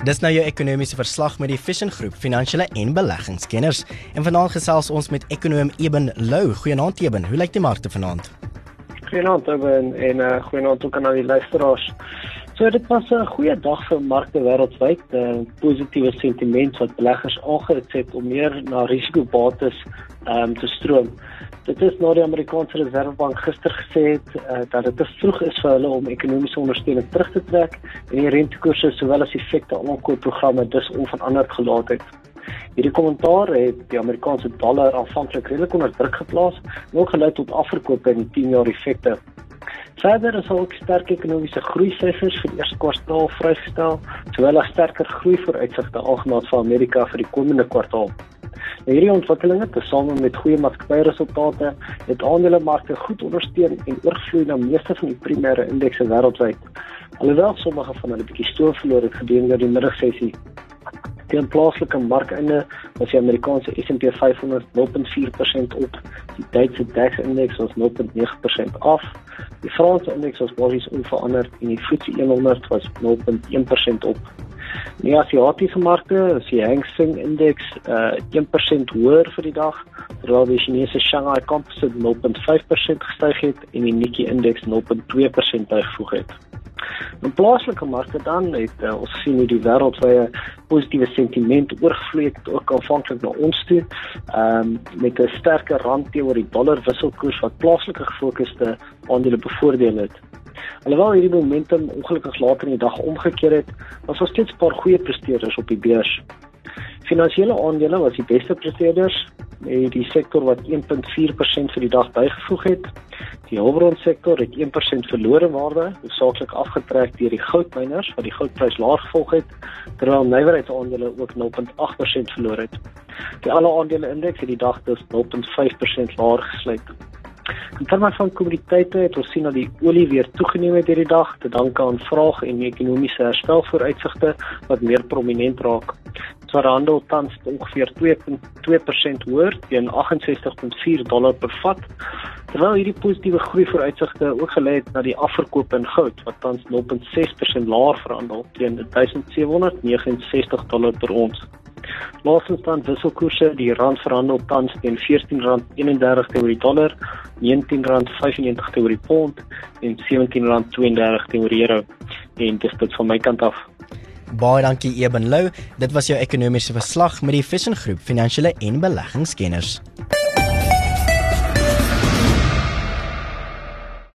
Dis nou jou ekonomiese verslag met die Vision Groep Finansiële en Beleggingskenners. En vanaand gesels ons met ekonom Eben Lou. Goeienaand Eben. Hoe lyk die markte vanaand? Goeienaand Eben en uh, goeienaand ook aan al die luisteraars. So dit was 'n goeie dag vir markte wêreldwyd. 'n uh, Positiewe sentiment wat beleggers aangerit het om meer na risikobates um, te stroom. Dit is nou die Amerikaanse Reservebank gister gesê het uh, dat dit te vroeg is vir hulle om ekonomiese ondersteuning terug te trek en die rentekoerse sowel as effekte op aankoopprogramme dus onveranderd gelaat het. Hierdie kommentaar het die Amerikaanse dollar aanvanklik redelik onder druk geplaas en ook gelei tot afverkope in die 10-jaar effekte. Verder is ook sterk ekonomiese groei syfers vir die eerste kwartaal vrygestel, sowel as sterker groei vooruitsigte algemeen vir Amerika vir die komende kwartaal. Hierdie ontwikkelinge, tesame met goeie maatskappyresultate, het aandelemarkte goed ondersteun en oorvloei na meeste van die primêre indekse wêreldwyd. Alhoewel sommige van hulle bietjie stoor verloor het gedurende die middagsessie. Die plaaslike markende was die Amerikaanse S&P 500 0.4% op, die Duitse DAX indeks was 0.9% af. Die Franse indeks was basies onveranderd en die FTSE 100 was 0.1% op. Die Asiatiese markte, as die Hang Seng indeks uh 1% hoër vir die dag, terwyl die Chinese Shanghai Composite 0.5% gestyg het en die Nikkei indeks 0.2% bygevoeg het. In plaaslike markte dan het uh, ons sien hoe die wêreldwye positiewe sentiment oorgevloei het ook aanvanklik na ons toe. Ehm um, met 'n sterker rand teenoor die dollar wisselkoers wat plaaslike gefokusde aandele bevoordeel het. Alhoewel hierdie momentum ongelukkig later in die dag omgekeer het, was daar steeds 'n paar goeie presteerders op die beurs. Finansiële aandele was die beste presteerders, met die sektor wat 1.4% vir die dag bygevoeg het. Die hulpbron sektor het 1% verlore waarde, hoofsaaklik afgetrek deur die goudmyners wat die goudprys laag gevolg het, terwyl nywerheidsaandele ook 0.8% verloor het. Die alle aandele indeks het die dag dus 0.5% laer gesluit. In terme van kommoditeite het ons sien dat die olie weer toegeneem het hierdie dag te danke aan vraag en ekonomiese herstel vooruitsigte wat meer prominent raak. Swaar handel tans ongeveer 2.2% hoër teen 68.4 dollar per vat. Terwyl hierdie positiewe groei vooruitsigte ook gelei het na die afverkoop in goud wat tans 0.6% laer verhandel teen 1769 dollar per ons. Laasens dan wisselkoerse, die rand verhandel tans teen R14.31 teenoor die dollar, R19.95 teenoor die pond en R17.32 teenoor die euro. En dis dit van my kant af. Baie dankie Eben Lou. Dit was jou ekonomiese verslag met die Vision Groep Finansiële en Beleggingskenners.